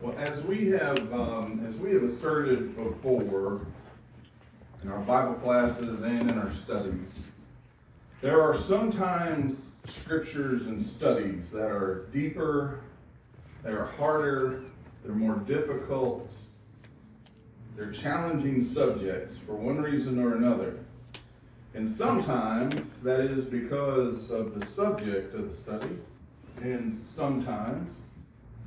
Well, as we have, um, as we have asserted before in our Bible classes and in our studies, there are sometimes scriptures and studies that are deeper, they are harder, they're more difficult, they're challenging subjects for one reason or another. And sometimes that is because of the subject of the study, and sometimes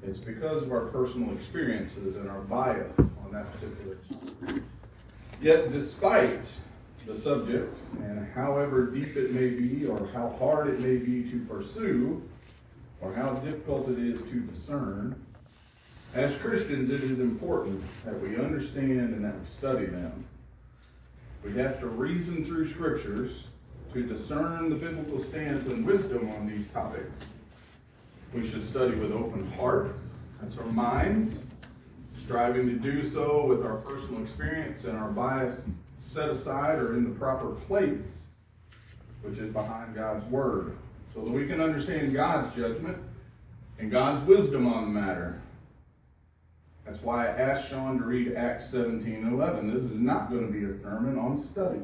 it's because of our personal experiences and our bias on that particular topic. Yet, despite the subject and however deep it may be, or how hard it may be to pursue, or how difficult it is to discern, as Christians, it is important that we understand and that we study them. We have to reason through scriptures to discern the biblical stance and wisdom on these topics. We should study with open hearts, that's our minds, striving to do so with our personal experience and our bias set aside or in the proper place, which is behind God's Word, so that we can understand God's judgment and God's wisdom on the matter. That's why I asked Sean to read Acts 17 and 11. This is not going to be a sermon on study.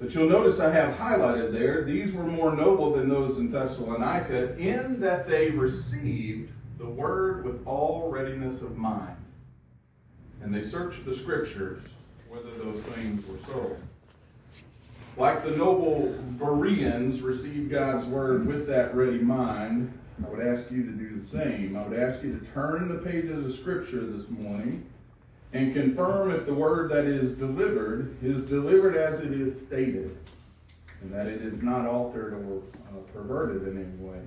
But you'll notice I have highlighted there, these were more noble than those in Thessalonica in that they received the word with all readiness of mind. And they searched the scriptures whether those things were so. Like the noble Bereans received God's word with that ready mind, I would ask you to do the same. I would ask you to turn the pages of scripture this morning and confirm if the word that is delivered is delivered as it is stated, and that it is not altered or uh, perverted in any way.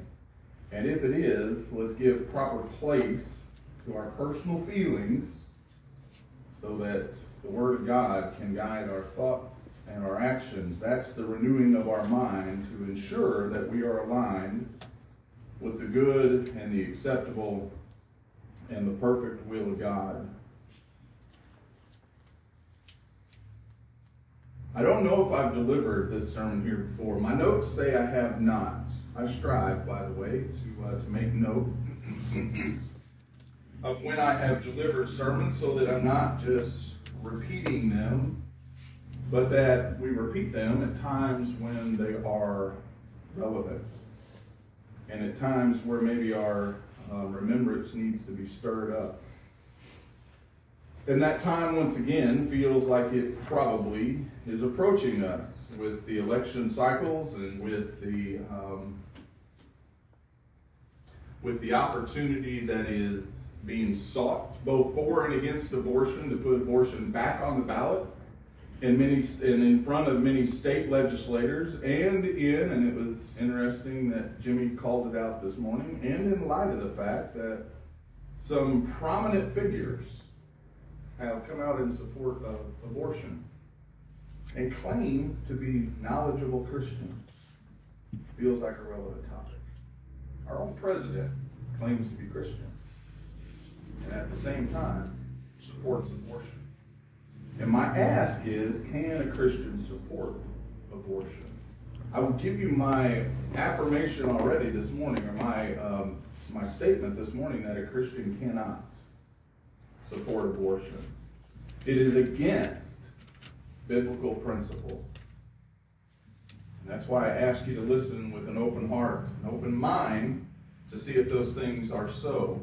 And if it is, let's give proper place to our personal feelings so that the Word of God can guide our thoughts and our actions. That's the renewing of our mind to ensure that we are aligned with the good and the acceptable and the perfect will of God. I don't know if I've delivered this sermon here before. My notes say I have not. I strive, by the way, to, uh, to make note of when I have delivered sermons so that I'm not just repeating them, but that we repeat them at times when they are relevant and at times where maybe our uh, remembrance needs to be stirred up. And that time, once again, feels like it probably is approaching us with the election cycles and with the um, with the opportunity that is being sought, both for and against abortion, to put abortion back on the ballot in many and in front of many state legislators, and in and it was interesting that Jimmy called it out this morning, and in light of the fact that some prominent figures have come out in support of abortion and claim to be knowledgeable Christians. Feels like a relevant topic. Our own president claims to be Christian and at the same time supports abortion. And my ask is can a Christian support abortion? I will give you my affirmation already this morning, or my, um, my statement this morning that a Christian cannot support abortion. It is against biblical principle. And that's why I ask you to listen with an open heart, an open mind, to see if those things are so.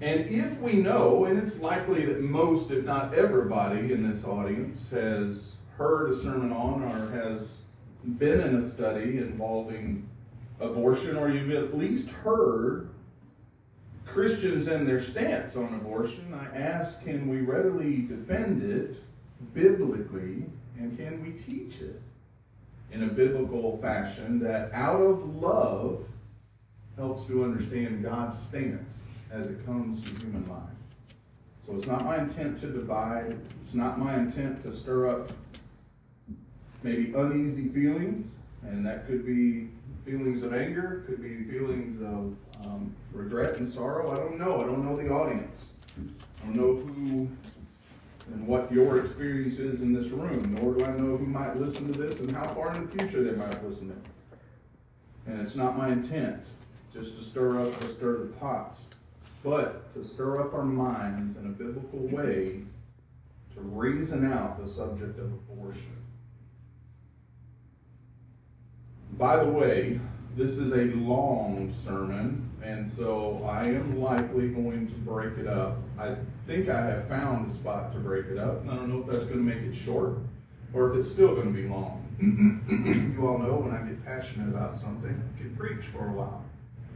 And if we know, and it's likely that most, if not everybody in this audience, has heard a sermon on or has been in a study involving abortion, or you've at least heard Christians and their stance on abortion, I ask can we readily defend it biblically and can we teach it in a biblical fashion that out of love helps to understand God's stance as it comes to human life? So it's not my intent to divide, it's not my intent to stir up maybe uneasy feelings, and that could be feelings of anger, could be feelings of um, regret and sorrow. I don't know. I don't know the audience. I don't know who and what your experience is in this room, nor do I know who might listen to this and how far in the future they might listen to it. And it's not my intent just to stir up, to stir the pot, but to stir up our minds in a biblical way to reason out the subject of abortion. By the way, this is a long sermon, and so I am likely going to break it up. I think I have found a spot to break it up, and I don't know if that's going to make it short or if it's still going to be long. you all know when I get passionate about something, I can preach for a while.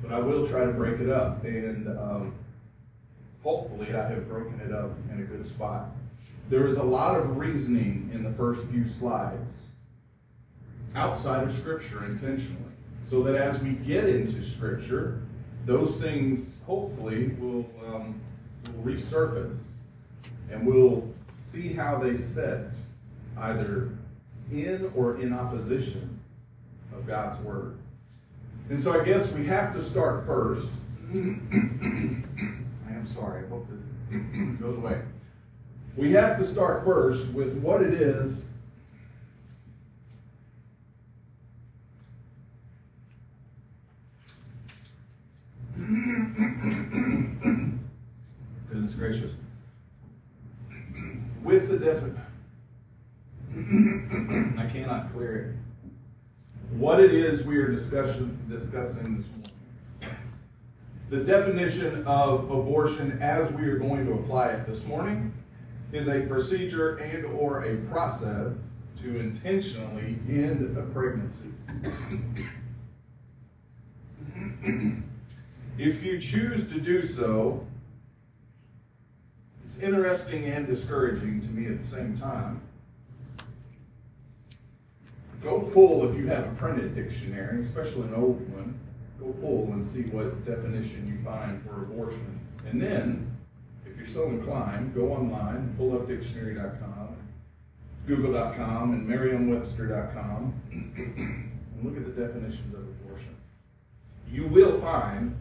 But I will try to break it up, and um, hopefully I have broken it up in a good spot. There is a lot of reasoning in the first few slides outside of Scripture intentionally, so that as we get into Scripture, those things hopefully will, um, resurface and we'll see how they set either in or in opposition of God's Word. And so I guess we have to start first. I am sorry, I hope this goes away. We have to start first with what it is gracious. With the definition, I cannot clear it. What it is we are discussing, discussing this morning. The definition of abortion as we are going to apply it this morning is a procedure and or a process to intentionally end a pregnancy. if you choose to do so, it's interesting and discouraging to me at the same time. Go pull if you have a printed dictionary, especially an old one. Go pull and see what definition you find for abortion. And then if you're so inclined, go online, pull up dictionary.com, google.com, and merriam-webster.com, and look at the definitions of abortion. You will find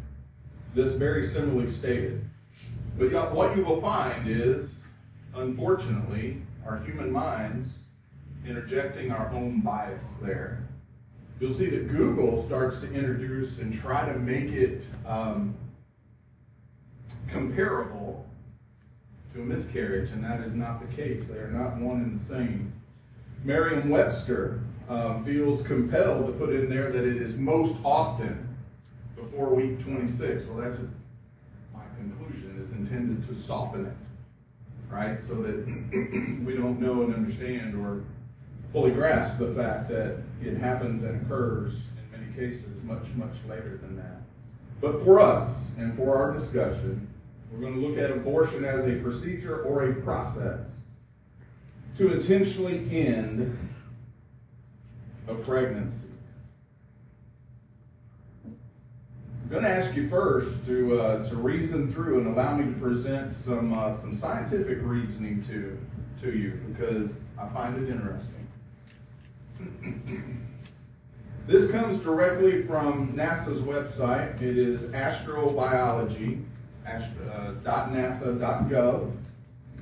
this very similarly stated. But what you will find is, unfortunately, our human minds interjecting our own bias there. You'll see that Google starts to introduce and try to make it um, comparable to a miscarriage, and that is not the case. They are not one and the same. Merriam Webster um, feels compelled to put in there that it is most often before week 26. Well, that's a, intended to soften it, right? So that we don't know and understand or fully grasp the fact that it happens and occurs in many cases much, much later than that. But for us and for our discussion, we're going to look at abortion as a procedure or a process to intentionally end a pregnancy. I'm going to ask you first to, uh, to reason through and allow me to present some, uh, some scientific reasoning to, to you because I find it interesting. this comes directly from NASA's website. It is astrobiology uh,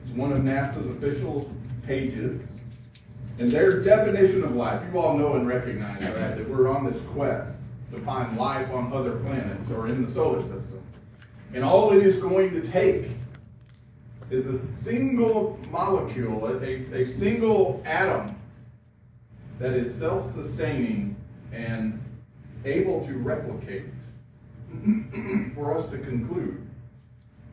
It's one of NASA's official pages. And their definition of life, you all know and recognize that, that we're on this quest to find life on other planets or in the solar system. And all it is going to take is a single molecule, a, a single atom that is self sustaining and able to replicate for us to conclude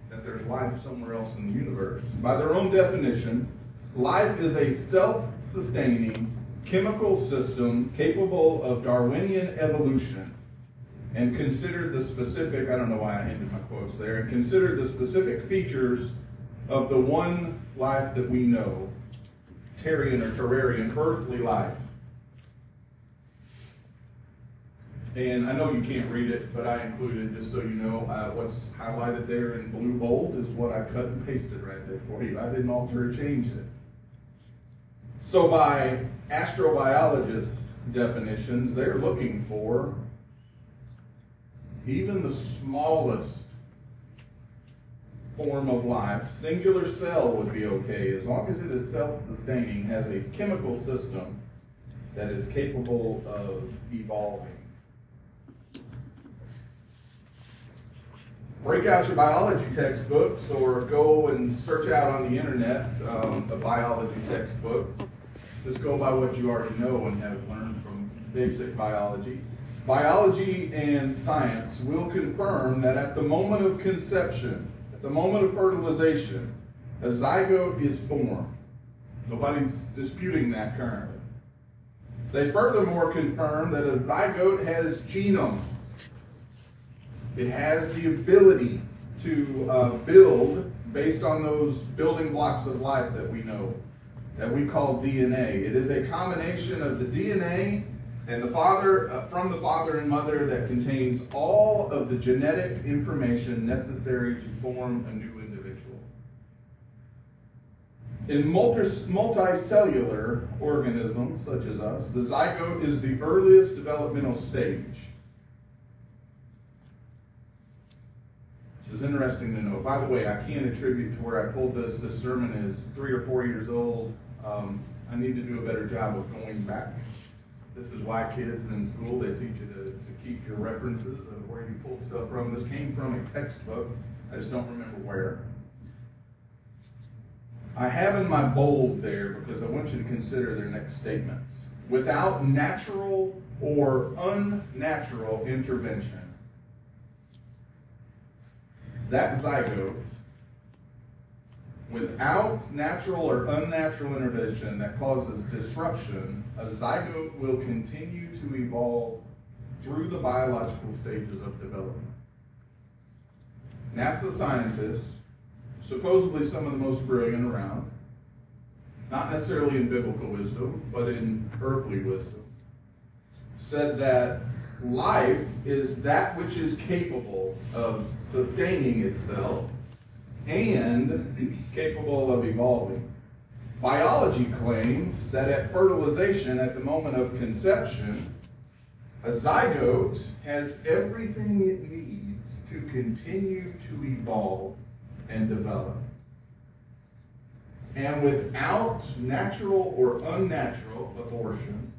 that there's life somewhere else in the universe. By their own definition, life is a self sustaining chemical system capable of Darwinian evolution and consider the specific, I don't know why I ended my quotes there, and considered the specific features of the one life that we know, Terrian or Terrarian, earthly life. And I know you can't read it, but I included, just so you know, uh, what's highlighted there in blue bold is what I cut and pasted right there for you. I didn't alter or change it. So by astrobiologist definitions, they're looking for even the smallest form of life. Singular cell would be okay as long as it is self-sustaining, has a chemical system that is capable of evolving. break out your biology textbooks or go and search out on the internet um, a biology textbook. Just go by what you already know and have learned from basic biology. Biology and science will confirm that at the moment of conception, at the moment of fertilization, a zygote is formed. Nobody's disputing that currently. They furthermore confirm that a zygote has genome. It has the ability to uh, build based on those building blocks of life that we know, that we call DNA. It is a combination of the DNA and the father uh, from the father and mother that contains all of the genetic information necessary to form a new individual. In multi- multicellular organisms such as us, the zygote is the earliest developmental stage. This is interesting to know. By the way, I can't attribute to where I pulled this. This sermon is three or four years old. Um, I need to do a better job of going back this is why kids in school, they teach you to, to keep your references of where you pulled stuff from. This came from a textbook. I just don't remember where. I have in my bold there because I want you to consider their next statements. Without natural or unnatural intervention, that zygote Without natural or unnatural intervention that causes disruption, a zygote will continue to evolve through the biological stages of development. NASA scientists, supposedly some of the most brilliant around, not necessarily in biblical wisdom, but in earthly wisdom, said that life is that which is capable of sustaining itself and capable of evolving. Biology claims that at fertilization, at the moment of conception, a zygote has everything it needs to continue to evolve and develop. And without natural or unnatural abortion,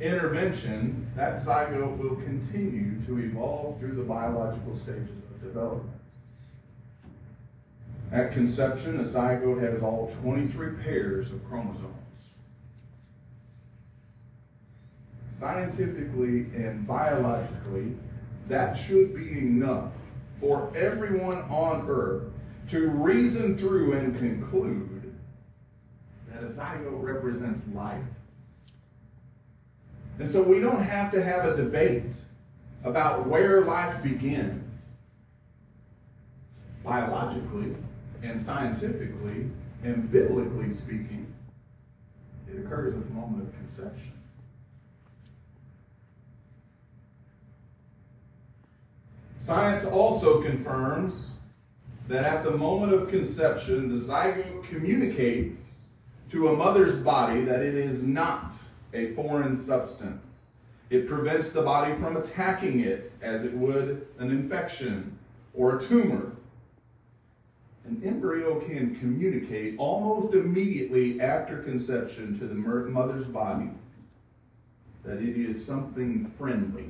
intervention, that zygote will continue to evolve through the biological stages of development. At conception, a zygote has all 23 pairs of chromosomes. Scientifically and biologically, that should be enough for everyone on earth to reason through and conclude that a zygote represents life. And so we don't have to have a debate about where life begins. Biologically, and scientifically and biblically speaking, it occurs at the moment of conception. Science also confirms that at the moment of conception, the zygote communicates to a mother's body that it is not a foreign substance. It prevents the body from attacking it as it would an infection or a tumor an embryo can communicate almost immediately after conception to the mother's body that it is something friendly.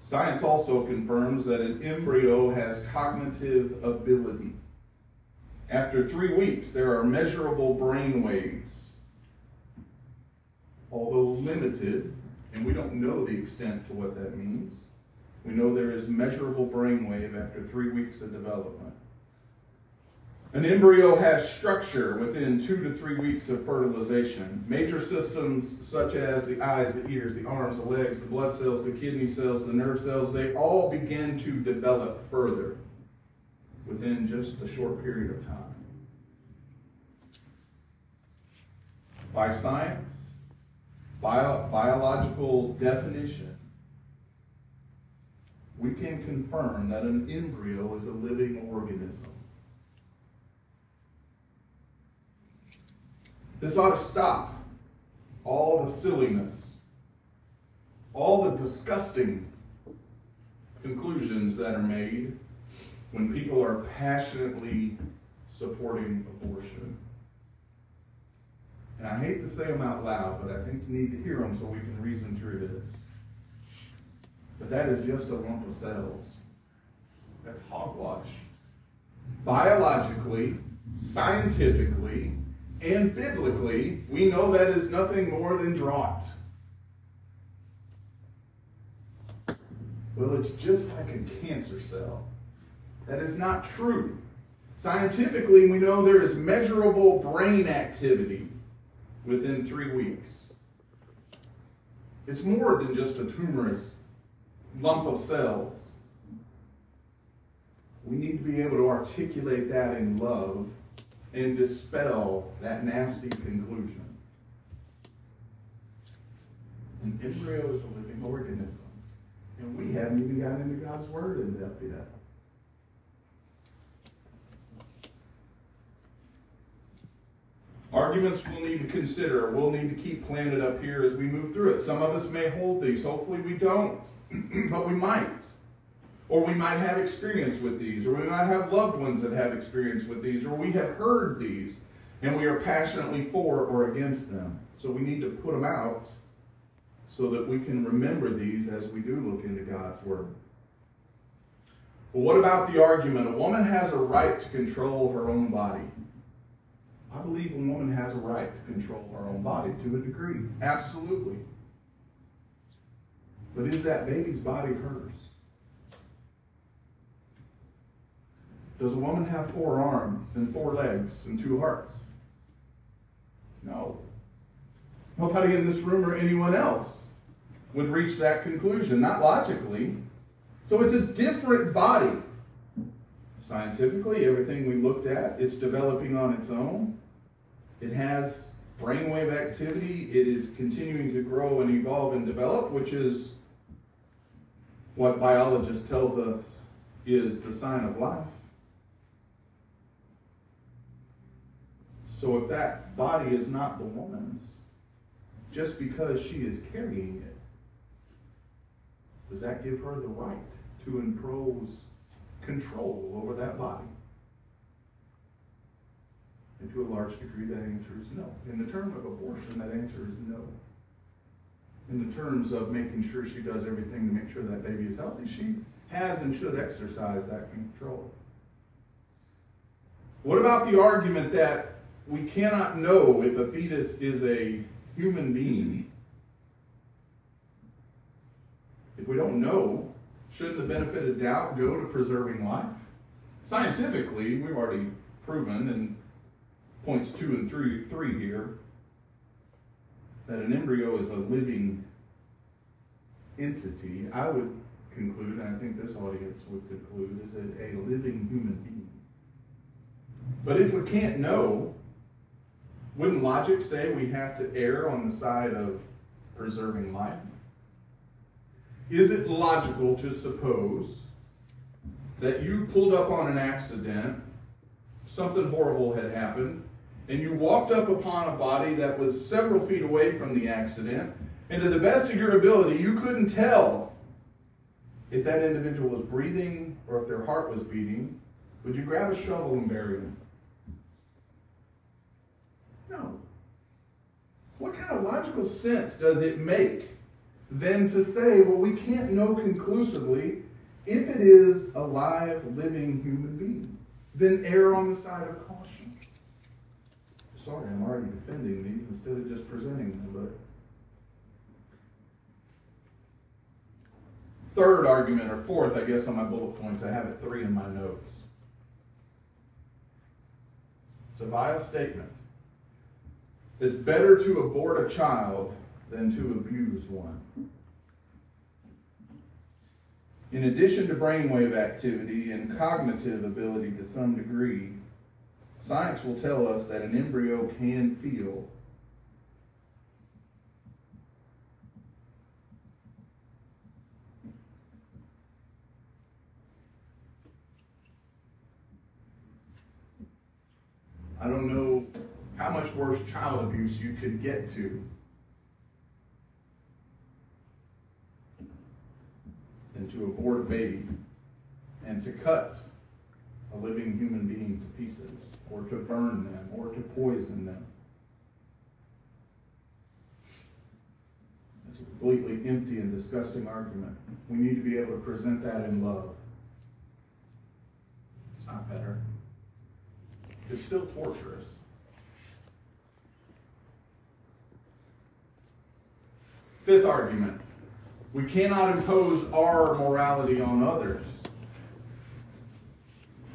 Science also confirms that an embryo has cognitive ability. After three weeks, there are measurable brain waves. Although limited, and we don't know the extent to what that means, we know there is measurable brainwave after three weeks of development. An embryo has structure within two to three weeks of fertilization. Major systems such as the eyes, the ears, the arms, the legs, the blood cells, the kidney cells, the nerve cells, they all begin to develop further within just a short period of time. By science, bio, biological definition, we can confirm that an embryo is a living organism. This ought to stop all the silliness, all the disgusting conclusions that are made when people are passionately supporting abortion. And I hate to say them out loud, but I think you need to hear them so we can reason through this. That is just a lump of cells. That's hogwash. Biologically, scientifically, and biblically, we know that is nothing more than draught. Well, it's just like a cancer cell. That is not true. Scientifically, we know there is measurable brain activity within three weeks. It's more than just a tumorous lump of cells. We need to be able to articulate that in love and dispel that nasty conclusion. An embryo is a living organism. And we haven't even gotten into God's Word in depth yet. Arguments we'll need to consider. We'll need to keep planted up here as we move through it. Some of us may hold these. Hopefully we don't. but we might. Or we might have experience with these. Or we might have loved ones that have experience with these. Or we have heard these and we are passionately for or against them. So we need to put them out so that we can remember these as we do look into God's Word. Well, what about the argument? A woman has a right to control her own body. I believe a woman has a right to control her own body to a degree. Absolutely. But is that baby's body hers? Does a woman have four arms and four legs and two hearts? No. Nobody in this room or anyone else would reach that conclusion, not logically. So it's a different body. Scientifically, everything we looked at, it's developing on its own. It has brainwave activity. It is continuing to grow and evolve and develop, which is what biologists tells us is the sign of life. So if that body is not the woman's, just because she is carrying it, does that give her the right to impose control over that body? And to a large degree, that answer is no. In the term of abortion, that answer is no. In the terms of making sure she does everything to make sure that baby is healthy, she has and should exercise that control. What about the argument that we cannot know if a fetus is a human being? If we don't know, shouldn't the benefit of doubt go to preserving life? Scientifically, we've already proven, in points two and three, three here that an embryo is a living entity, I would conclude, and I think this audience would conclude, is it a living human being. But if we can't know, wouldn't logic say we have to err on the side of preserving life? Is it logical to suppose that you pulled up on an accident, something horrible had happened, and you walked up upon a body that was several feet away from the accident, and to the best of your ability, you couldn't tell if that individual was breathing or if their heart was beating, would you grab a shovel and bury them? No. What kind of logical sense does it make then to say, well, we can't know conclusively if it is a live, living human being? Then err on the side of caution sorry, I'm already defending these instead of just presenting them. But third argument, or fourth, I guess, on my bullet points, I have it three in my notes. It's a vile statement. It's better to abort a child than to abuse one. In addition to brainwave activity and cognitive ability to some degree, Science will tell us that an embryo can feel. I don't know how much worse child abuse you could get to than to abort a baby and to cut a living human being to pieces, or to burn them, or to poison them. That's a completely empty and disgusting argument. We need to be able to present that in love. It's not better. It's still torturous. Fifth argument. We cannot impose our morality on others.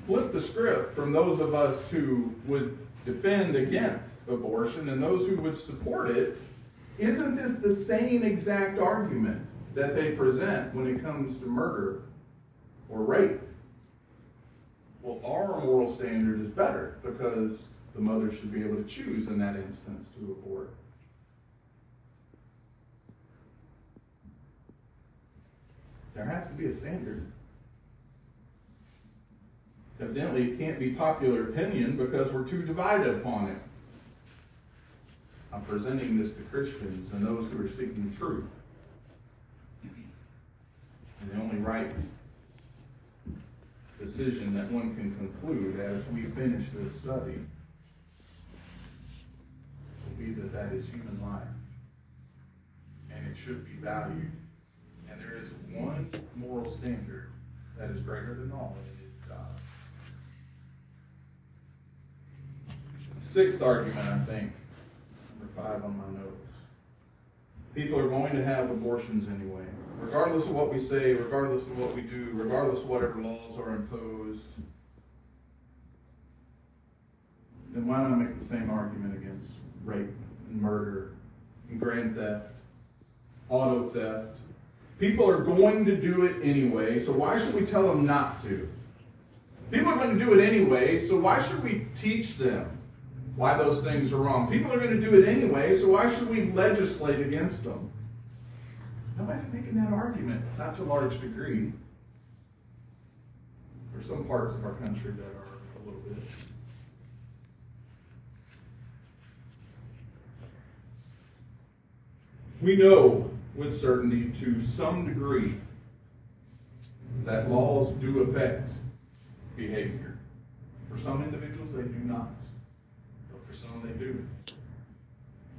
Flip the script from those of us who would defend against abortion and those who would support it. Isn't this the same exact argument that they present when it comes to murder or rape? Well, our moral standard is better because the mother should be able to choose in that instance to abort. There has to be a standard. Evidently, it can't be popular opinion because we're too divided upon it. I'm presenting this to Christians and those who are seeking truth. And the only right decision that one can conclude as we finish this study will be that that is human life. And it should be valued. And there is one moral standard that is greater than all, and it is God's. Sixth argument, I think, number five on my notes. People are going to have abortions anyway. Regardless of what we say, regardless of what we do, regardless of whatever laws are imposed, then why not make the same argument against rape and murder and grand theft, auto theft? People are going to do it anyway, so why should we tell them not to? People are going to do it anyway, so why should we teach them? Why those things are wrong. People are going to do it anyway, so why should we legislate against them? Nobody's making that argument, not to a large degree. There's some parts of our country that are a little bit. We know with certainty to some degree that laws do affect behavior. For some individuals, they do not they do.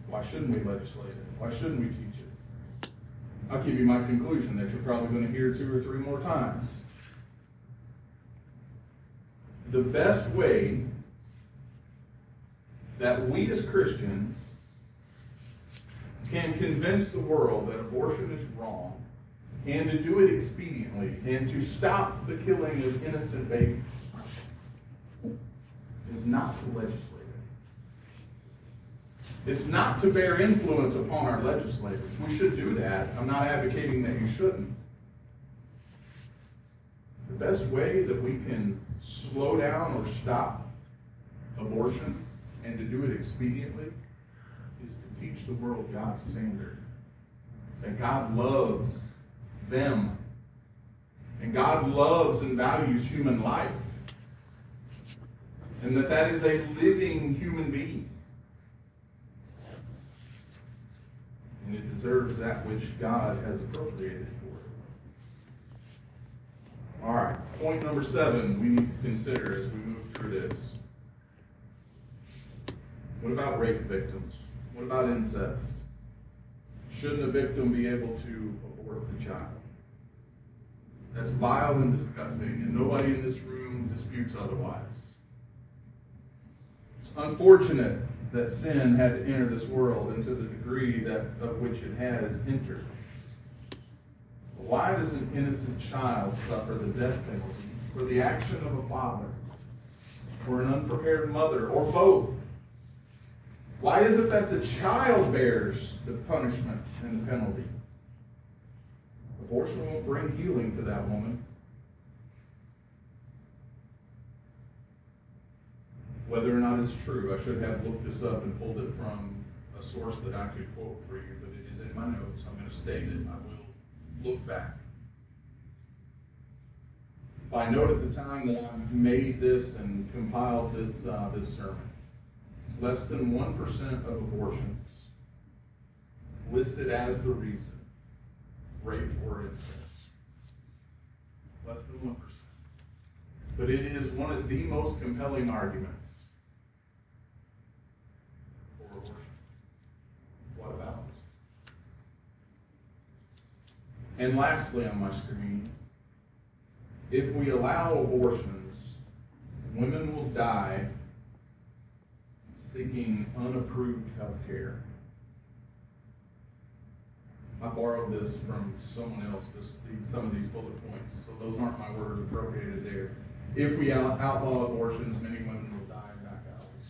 Why shouldn't we legislate it? Why shouldn't we teach it? I'll give you my conclusion that you're probably going to hear two or three more times. The best way that we as Christians can convince the world that abortion is wrong and to do it expediently and to stop the killing of innocent babies is not to legislate. It's not to bear influence upon our legislators. We should do that. I'm not advocating that you shouldn't. The best way that we can slow down or stop abortion and to do it expediently is to teach the world God's standard. That God loves them. And God loves and values human life. And that that is a living human being. And it deserves that which God has appropriated for it. All right, point number seven we need to consider as we move through this. What about rape victims? What about incest? Shouldn't a victim be able to abort the child? That's vile and disgusting, and nobody in this room disputes otherwise. It's unfortunate that sin had to enter this world and to the degree that of which it has entered. Why does an innocent child suffer the death penalty for the action of a father, or an unprepared mother, or both? Why is it that the child bears the punishment and the penalty? Abortion won't bring healing to that woman. Whether or not it's true, I should have looked this up and pulled it from a source that I could quote for you, but it is in my notes. I'm going to state it. I will look back. I note at the time that I made this and compiled this, uh, this sermon, less than 1% of abortions listed as the reason rape or incest. Less than 1%. But it is one of the most compelling arguments What about? And lastly on my screen, if we allow abortions, women will die seeking unapproved health care. I borrowed this from someone else, this, some of these bullet points, so those aren't my words appropriated there. If we outlaw abortions, many women will die in back alleys.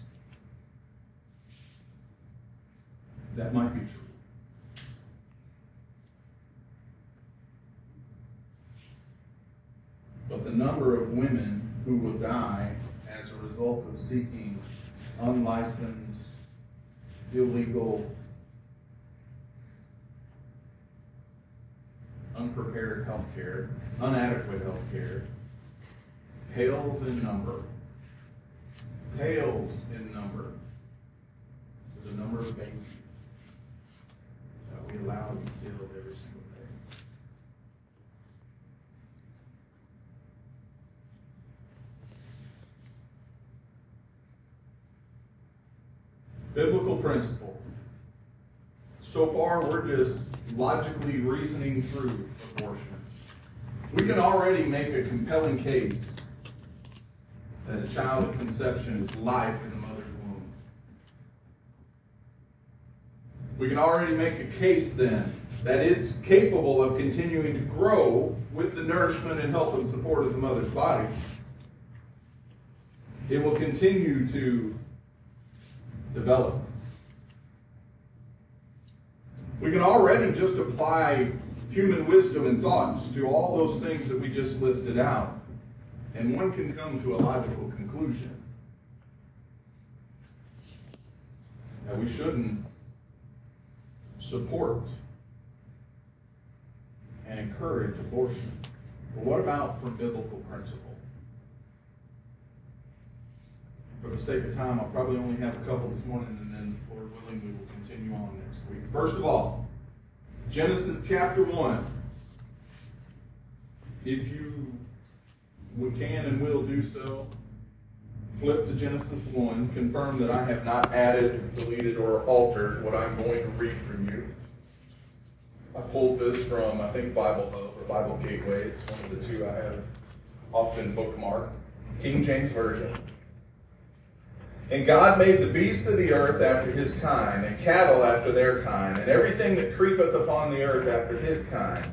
That might be true. But the number of women who will die as a result of seeking unlicensed, illegal unprepared health care, inadequate health care, pales in number. Pales in number to the number of babies that we allow to be killed every single day. Biblical principle. So far, we're just logically reasoning through abortion. We can already make a compelling case that a child at conception is life in the mother's womb. We can already make a case then that it's capable of continuing to grow with the nourishment and health and support of the mother's body. It will continue to develop. We can already just apply human wisdom and thoughts to all those things that we just listed out, and one can come to a logical conclusion that we shouldn't support and encourage abortion. But what about from biblical principle? For the sake of time, I'll probably only have a couple this morning, and then, Lord willing, we will continue on next week. First of all, Genesis chapter 1. If you can and will do so, flip to Genesis 1, confirm that I have not added, deleted, or altered what I'm going to read from you. I pulled this from, I think, Bible Hub or Bible Gateway. It's one of the two I have often bookmarked. King James Version. And God made the beasts of the earth after his kind, and cattle after their kind, and everything that creepeth upon the earth after his kind.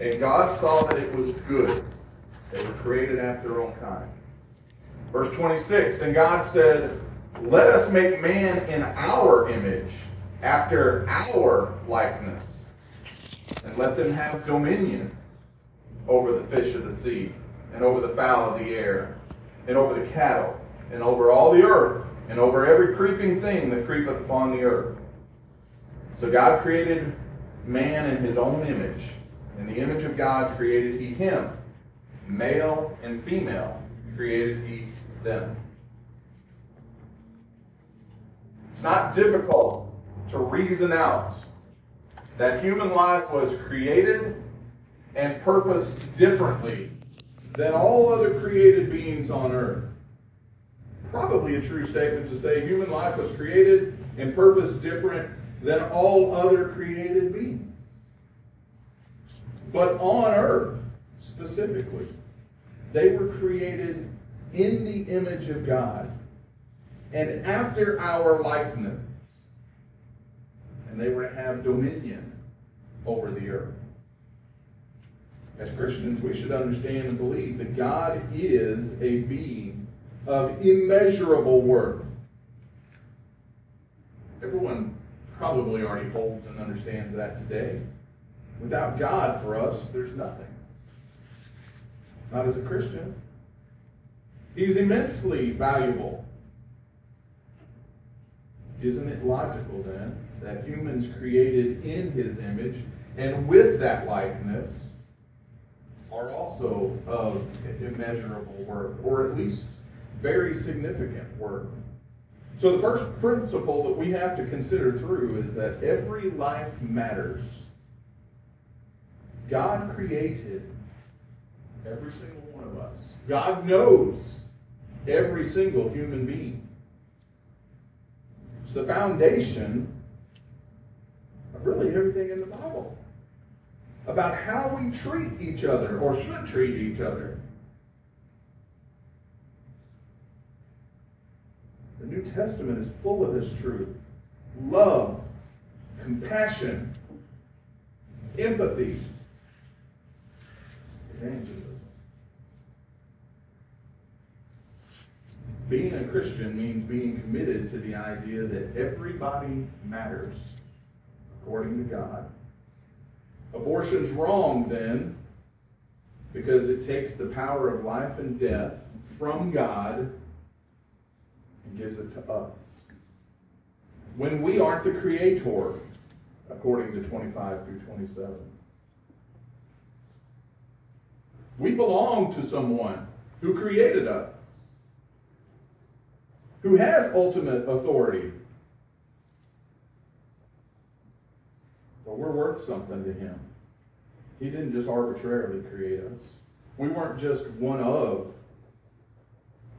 And God saw that it was good. They were created after their own kind. Verse 26 And God said, Let us make man in our image, after our likeness, and let them have dominion over the fish of the sea, and over the fowl of the air, and over the cattle, and over all the earth and over every creeping thing that creepeth upon the earth. So God created man in his own image. In the image of God created he him. Male and female created he them. It's not difficult to reason out that human life was created and purposed differently than all other created beings on earth probably a true statement to say human life was created and purpose different than all other created beings. But on earth, specifically, they were created in the image of God and after our likeness. And they were to have dominion over the earth. As Christians, we should understand and believe that God is a being of immeasurable worth. Everyone probably already holds and understands that today. Without God for us, there's nothing. Not as a Christian. He's immensely valuable. Isn't it logical then that humans created in his image and with that likeness are also of immeasurable worth, or at least very significant work. So, the first principle that we have to consider through is that every life matters. God created every single one of us, God knows every single human being. It's the foundation of really everything in the Bible. about how we treat each other or should treat each other. The New Testament is full of this truth love, compassion, empathy, evangelism. Being a Christian means being committed to the idea that everybody matters according to God. Abortion's wrong then because it takes the power of life and death from God and gives it to us. When we aren't the creator, according to 25 through 27. We belong to someone who created us, who has ultimate authority. But we're worth something to him. He didn't just arbitrarily create us. We weren't just one of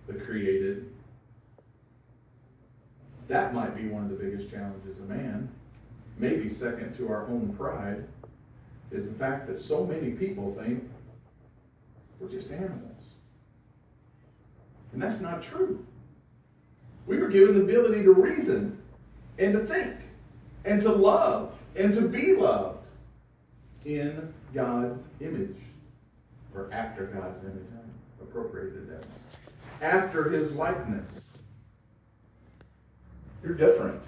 the created. That might be one of the biggest challenges of man maybe second to our own pride, is the fact that so many people think we're just animals. And that's not true. We were given the ability to reason and to think and to love and to be loved in God's image or after God's image. Appropriated that. After his likeness. You're different.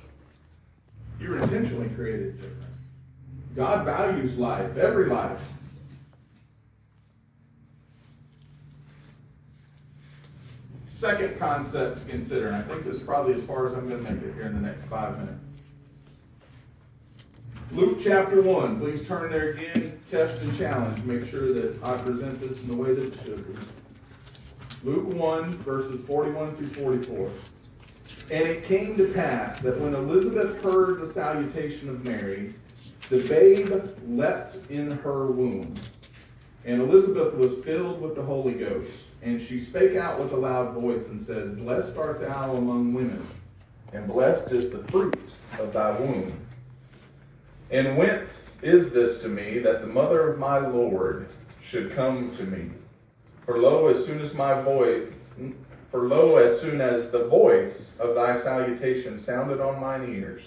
You were intentionally created different. God values life, every life. Second concept to consider, and I think this is probably as far as I'm going to make it here in the next five minutes. Luke chapter 1. Please turn there again, test and challenge. Make sure that I present this in the way that it should be. Luke 1, verses 41 through 44. And it came to pass that when Elizabeth heard the salutation of Mary, the babe leapt in her womb. And Elizabeth was filled with the Holy Ghost. And she spake out with a loud voice and said, Blessed art thou among women, and blessed is the fruit of thy womb. And whence is this to me that the mother of my Lord should come to me? For lo, as soon as my voice for lo, as soon as the voice of thy salutation sounded on mine ears,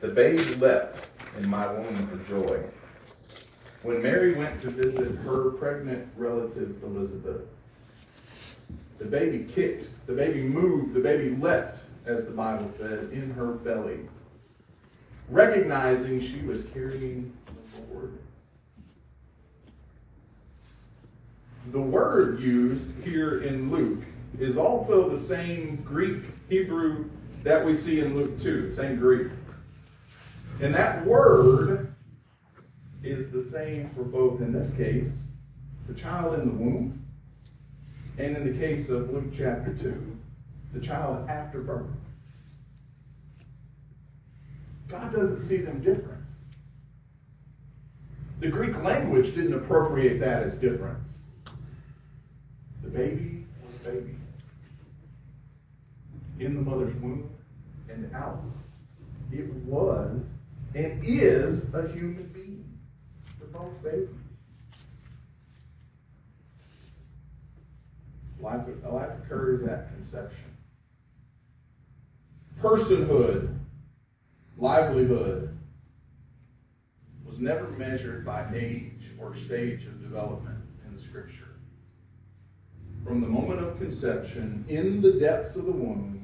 the babe leapt in my womb for joy. When Mary went to visit her pregnant relative Elizabeth, the baby kicked, the baby moved, the baby leapt, as the Bible said, in her belly, recognizing she was carrying the Lord. The word used here in Luke is also the same Greek, Hebrew that we see in Luke 2, same Greek. And that word is the same for both, in this case, the child in the womb, and in the case of Luke chapter 2, the child after birth. God doesn't see them different. The Greek language didn't appropriate that as difference. The baby was a baby in the mother's womb and out. It was and is a human being both babies. Life, life occurs at conception. Personhood, livelihood, was never measured by age or stage of development in the scripture. From the moment of conception, in the depths of the womb,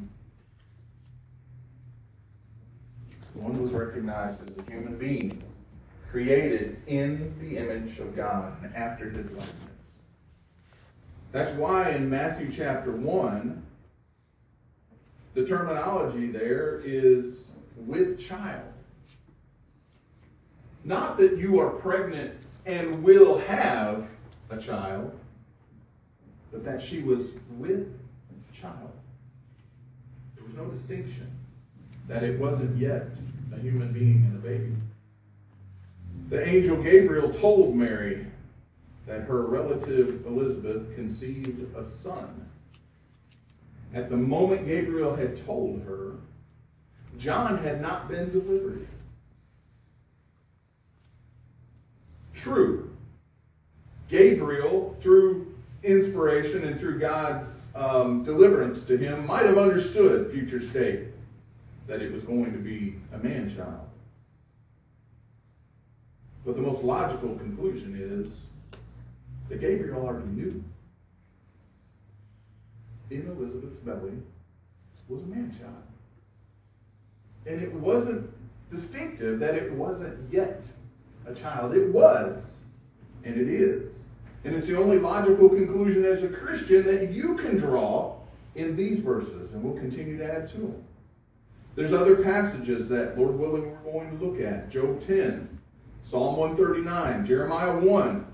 One was recognized as a human being, created in the image of God and after his likeness. That's why in Matthew chapter 1, the terminology there is with child. Not that you are pregnant and will have a child, but that she was with child. There was no distinction, that it wasn't yet a human being and a baby. The angel Gabriel told Mary that her relative Elizabeth conceived a son. At the moment Gabriel had told her, John had not been delivered. true. Gabriel, through inspiration and through God's um, deliverance to him, might have understood future state that it was going to be a man child. But the most logical conclusion is that Gabriel already knew. In Elizabeth's belly was a man child. And it wasn't distinctive that it wasn't yet a child. It was, and it is. And it's the only logical conclusion as a Christian that you can draw in these verses, and we'll continue to add to them. There's other passages that, Lord willing, we're going to look at. Job 10, Psalm 139, Jeremiah 1,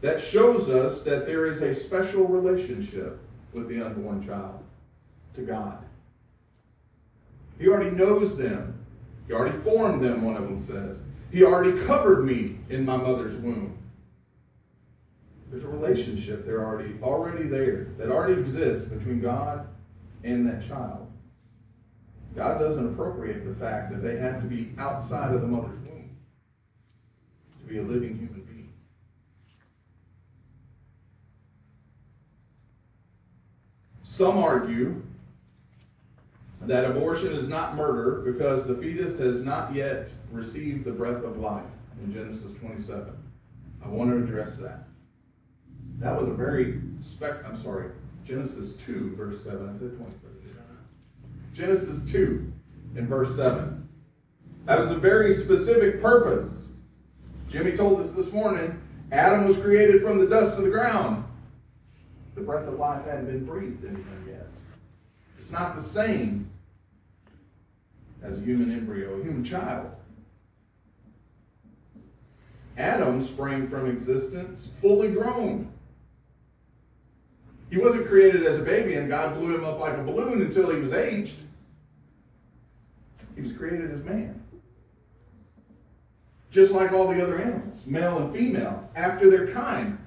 that shows us that there is a special relationship with the unborn child to God. He already knows them. He already formed them, one of them says. He already covered me in my mother's womb. There's a relationship there already, already there that already exists between God and that child. God doesn't appropriate the fact that they have to be outside of the mother's to be a living human being. Some argue that abortion is not murder because the fetus has not yet received the breath of life in Genesis 27. I want to address that. That was a very spec. I'm sorry, Genesis 2, verse 7. I said 27. Genesis 2 in verse 7. That was a very specific purpose. Jimmy told us this morning Adam was created from the dust of the ground. The breath of life hadn't been breathed into him yet. It's not the same as a human embryo, a human child. Adam sprang from existence fully grown. He wasn't created as a baby and God blew him up like a balloon until he was aged. He was created as man. Just like all the other animals, male and female, after their kind,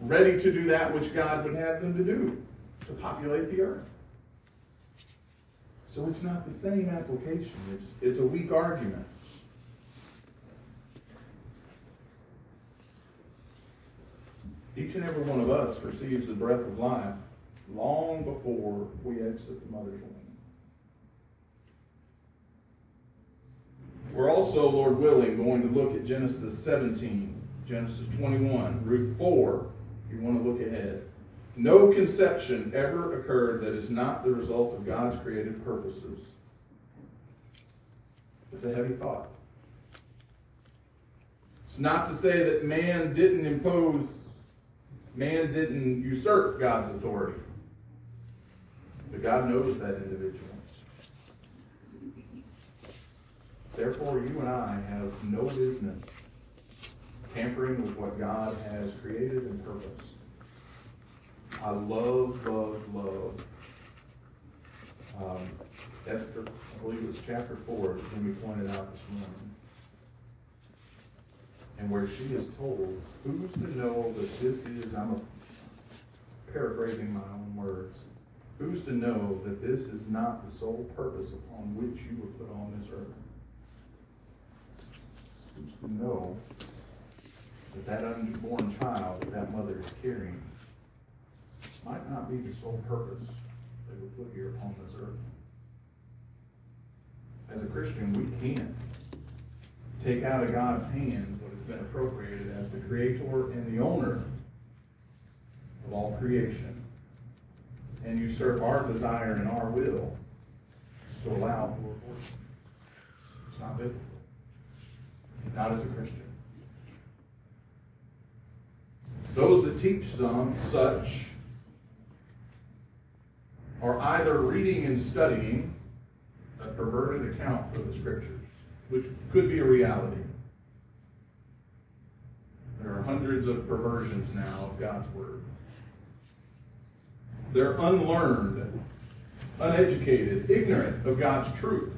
ready to do that which God would have them to do, to populate the earth. So it's not the same application. It's, it's a weak argument. Each and every one of us receives the breath of life long before we exit the mother's womb. We're also, Lord willing, going to look at Genesis 17, Genesis 21, Ruth 4, if you want to look ahead. No conception ever occurred that is not the result of God's created purposes. It's a heavy thought. It's not to say that man didn't impose, man didn't usurp God's authority. But God knows that individual. Therefore, you and I have no business tampering with what God has created and purposed. I love, love, love um, Esther, I believe it was chapter 4 that Jimmy pointed out this morning. And where she is told, who's to know that this is, I'm paraphrasing my own words, who's to know that this is not the sole purpose upon which you were put on this earth? Who's to know that that unborn child that that mother is carrying might not be the sole purpose that we put here upon this earth. As a Christian, we can't take out of God's hands what has been appropriated as the creator and the owner of all creation and usurp our desire and our will to allow for abortion. It's not biblical. Not as a Christian. Those that teach some such are either reading and studying a perverted account of the scriptures, which could be a reality. There are hundreds of perversions now of God's word. They're unlearned, uneducated, ignorant of God's truth.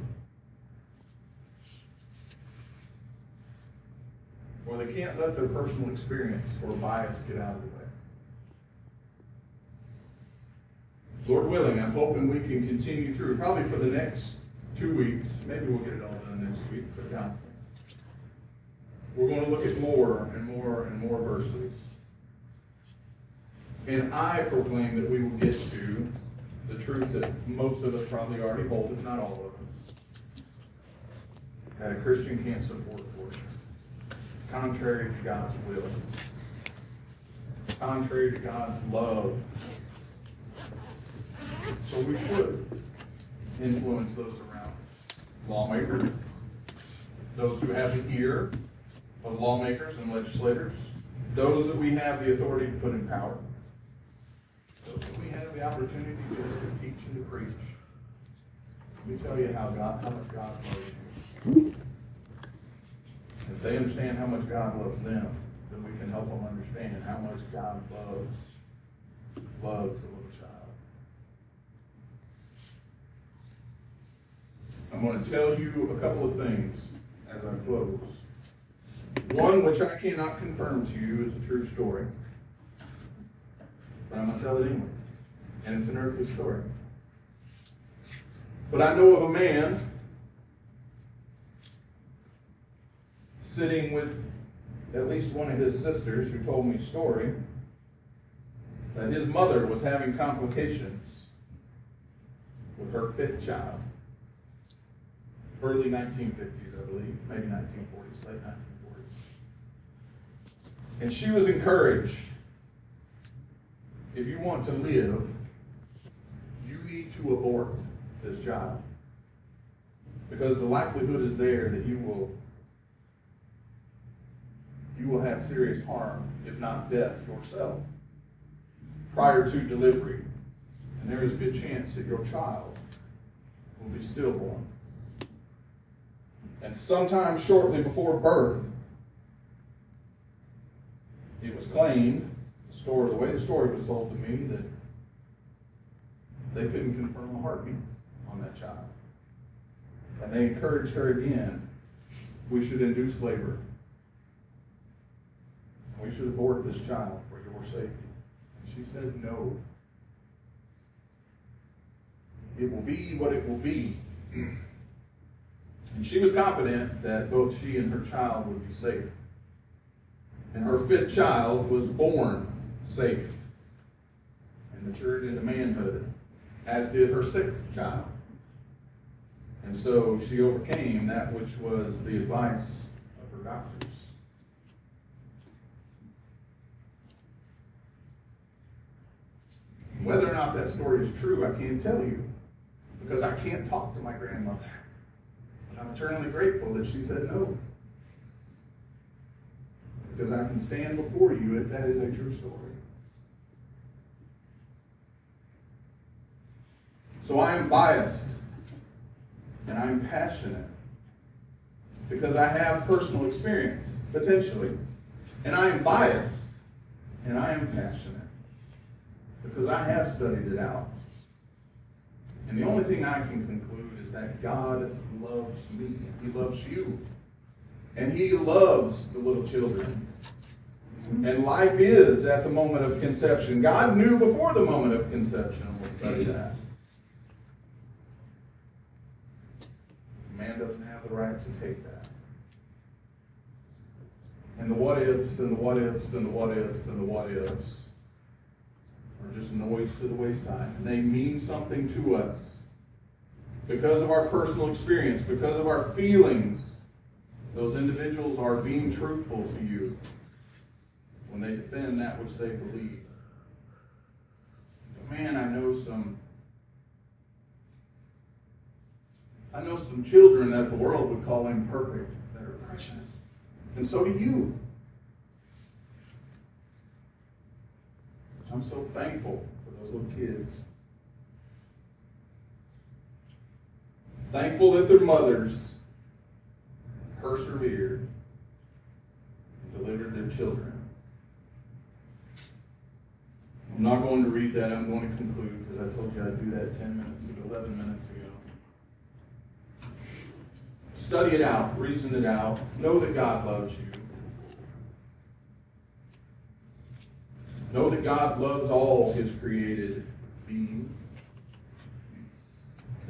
Or they can't let their personal experience or bias get out of the way. Lord willing, I'm hoping we can continue through probably for the next two weeks. Maybe we'll get it all done next week, but God. we're going to look at more and more and more verses. And I proclaim that we will get to the truth that most of us probably already hold, if not all of us. That a Christian can't support abortion. Contrary to God's will. Contrary to God's love. So we should influence those around us. Lawmakers, those who have the ear of lawmakers and legislators, those that we have the authority to put in power, those that we have the opportunity just to teach and to preach. Let me tell you how God, how much God loves you. If they understand how much God loves them, then we can help them understand how much God loves loves the little child. I'm going to tell you a couple of things as I close. One which I cannot confirm to you is a true story. But I'm going to tell it anyway. And it's an earthly story. But I know of a man sitting with at least one of his sisters who told me a story that his mother was having complications with her fifth child. Early 1950s, I believe, maybe 1940s, late 1940s. And she was encouraged if you want to live, you need to abort this child. Because the likelihood is there that you will you will have serious harm, if not death, yourself prior to delivery. And there is a good chance that your child will be stillborn. And sometime shortly before birth, it was claimed, the story, the way the story was told to me, that they couldn't confirm a heartbeat on that child. And they encouraged her again, we should induce labor. We should abort this child for your safety. And she said, no. It will be what it will be. And she was confident that both she and her child would be safe. And her fifth child was born safe and matured into manhood, as did her sixth child. And so she overcame that which was the advice of her doctors. Whether or not that story is true, I can't tell you because I can't talk to my grandmother. But I'm eternally grateful that she said no. Because I can stand before you if that is a true story. So I am biased and I'm passionate because I have personal experience, potentially. And I am biased and I am passionate because I have studied it out. And the only thing I can conclude is that God loves me. He loves you. And He loves the little children. And life is at the moment of conception. God knew before the moment of conception. We'll study that. Man doesn't have the right to take that. And the what ifs and the what ifs and the what ifs and the what ifs are just noise to the wayside. And they mean something to us because of our personal experience, because of our feelings. Those individuals are being truthful to you when they defend that which they believe. But man, I know some. I know some children that the world would call imperfect that are precious. And so do you. I'm so thankful for those little kids. Thankful that their mothers persevered and delivered their children. I'm not going to read that. I'm going to conclude because I told you I'd do that 10 minutes ago, 11 minutes ago. Study it out, reason it out, know that God loves you. Know that God loves all his created beings.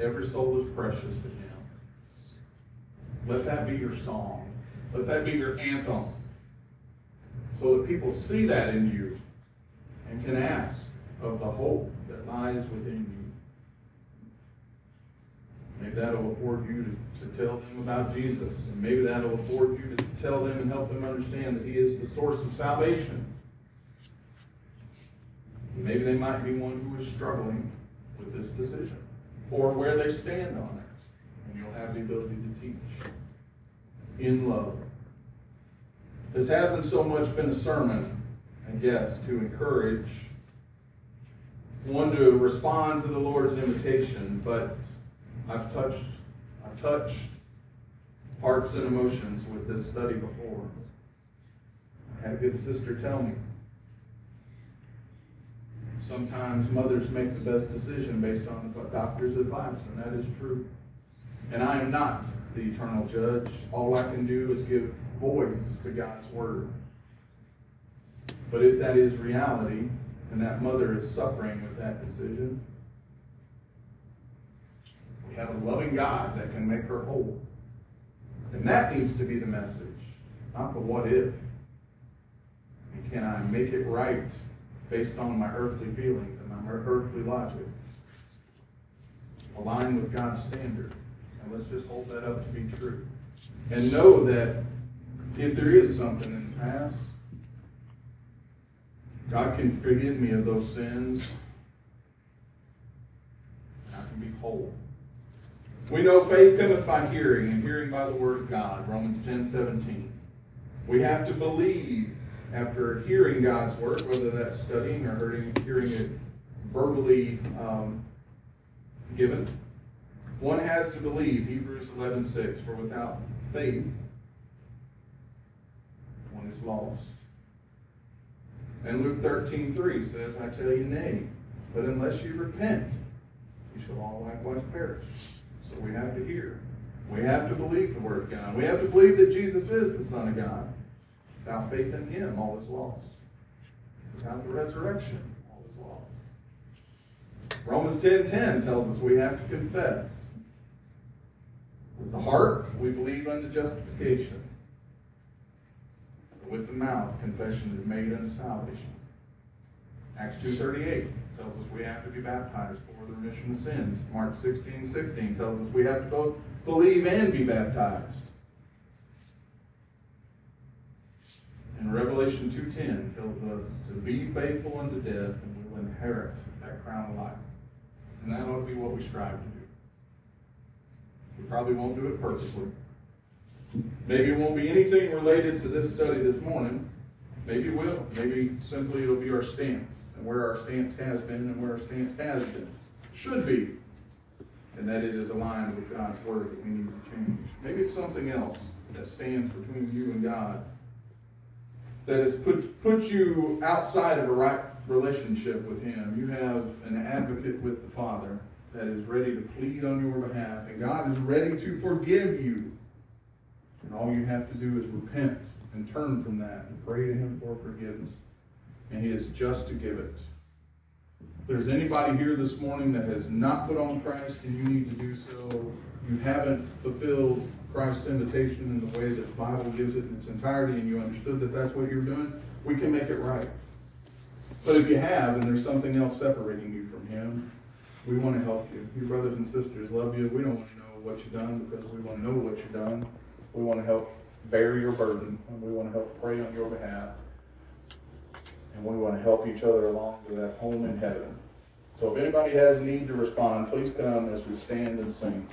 Every soul is precious to him. Let that be your song. Let that be your anthem. So that people see that in you and can ask of the hope that lies within you. Maybe that'll afford you to, to tell them about Jesus. And maybe that'll afford you to tell them and help them understand that He is the source of salvation. Maybe they might be one who is struggling with this decision or where they stand on it. And you'll have the ability to teach in love. This hasn't so much been a sermon, I guess, to encourage one to respond to the Lord's invitation, but I've touched I've touched hearts and emotions with this study before. I had a good sister tell me. Sometimes mothers make the best decision based on the doctor's advice, and that is true. And I am not the eternal judge. All I can do is give voice to God's word. But if that is reality, and that mother is suffering with that decision, we have a loving God that can make her whole. And that needs to be the message, not the what if. And can I make it right based on my earthly feelings and my earthly logic? Align with God's standard. And let's just hold that up to be true. And know that if there is something in the past, God can forgive me of those sins. I can be whole. We know faith cometh by hearing, and hearing by the word of God. Romans 10 17. We have to believe after hearing God's word, whether that's studying or hearing, hearing it verbally um, given. One has to believe, Hebrews 11 6, for without faith, one is lost. And Luke 13 3 says, I tell you, nay, but unless you repent, you shall all likewise perish. So we have to hear. We have to believe the Word of God. We have to believe that Jesus is the Son of God. Without faith in Him, all is lost. Without the resurrection, all is lost. Romans 10 10 tells us we have to confess. With the heart, we believe unto justification. But with the mouth, confession is made unto salvation. Acts 2.38 tells us we have to be baptized for the remission of sins. Mark 16, 16 tells us we have to both believe and be baptized. And Revelation 2.10 tells us to be faithful unto death and we will inherit that crown of life. And that ought to be what we strive to do. We probably won't do it perfectly. Maybe it won't be anything related to this study this morning. Maybe it will. Maybe simply it'll be our stance and where our stance has been and where our stance has been. Should be. And that it is aligned with God's word that we need to change. Maybe it's something else that stands between you and God. That has put, put you outside of a right relationship with Him. You have an advocate with the Father that is ready to plead on your behalf, and God is ready to forgive you. And all you have to do is repent and turn from that and pray to Him for forgiveness. And He is just to give it. If there's anybody here this morning that has not put on Christ and you need to do so, you haven't fulfilled Christ's invitation in the way that the Bible gives it in its entirety, and you understood that that's what you're doing, we can make it right. But if you have, and there's something else separating you from Him, we want to help you. Your brothers and sisters love you. We don't want to know what you've done because we want to know what you've done. We want to help bear your burden, and we want to help pray on your behalf. And we want to help each other along to that home in heaven. So if anybody has need to respond, please come as we stand and sing.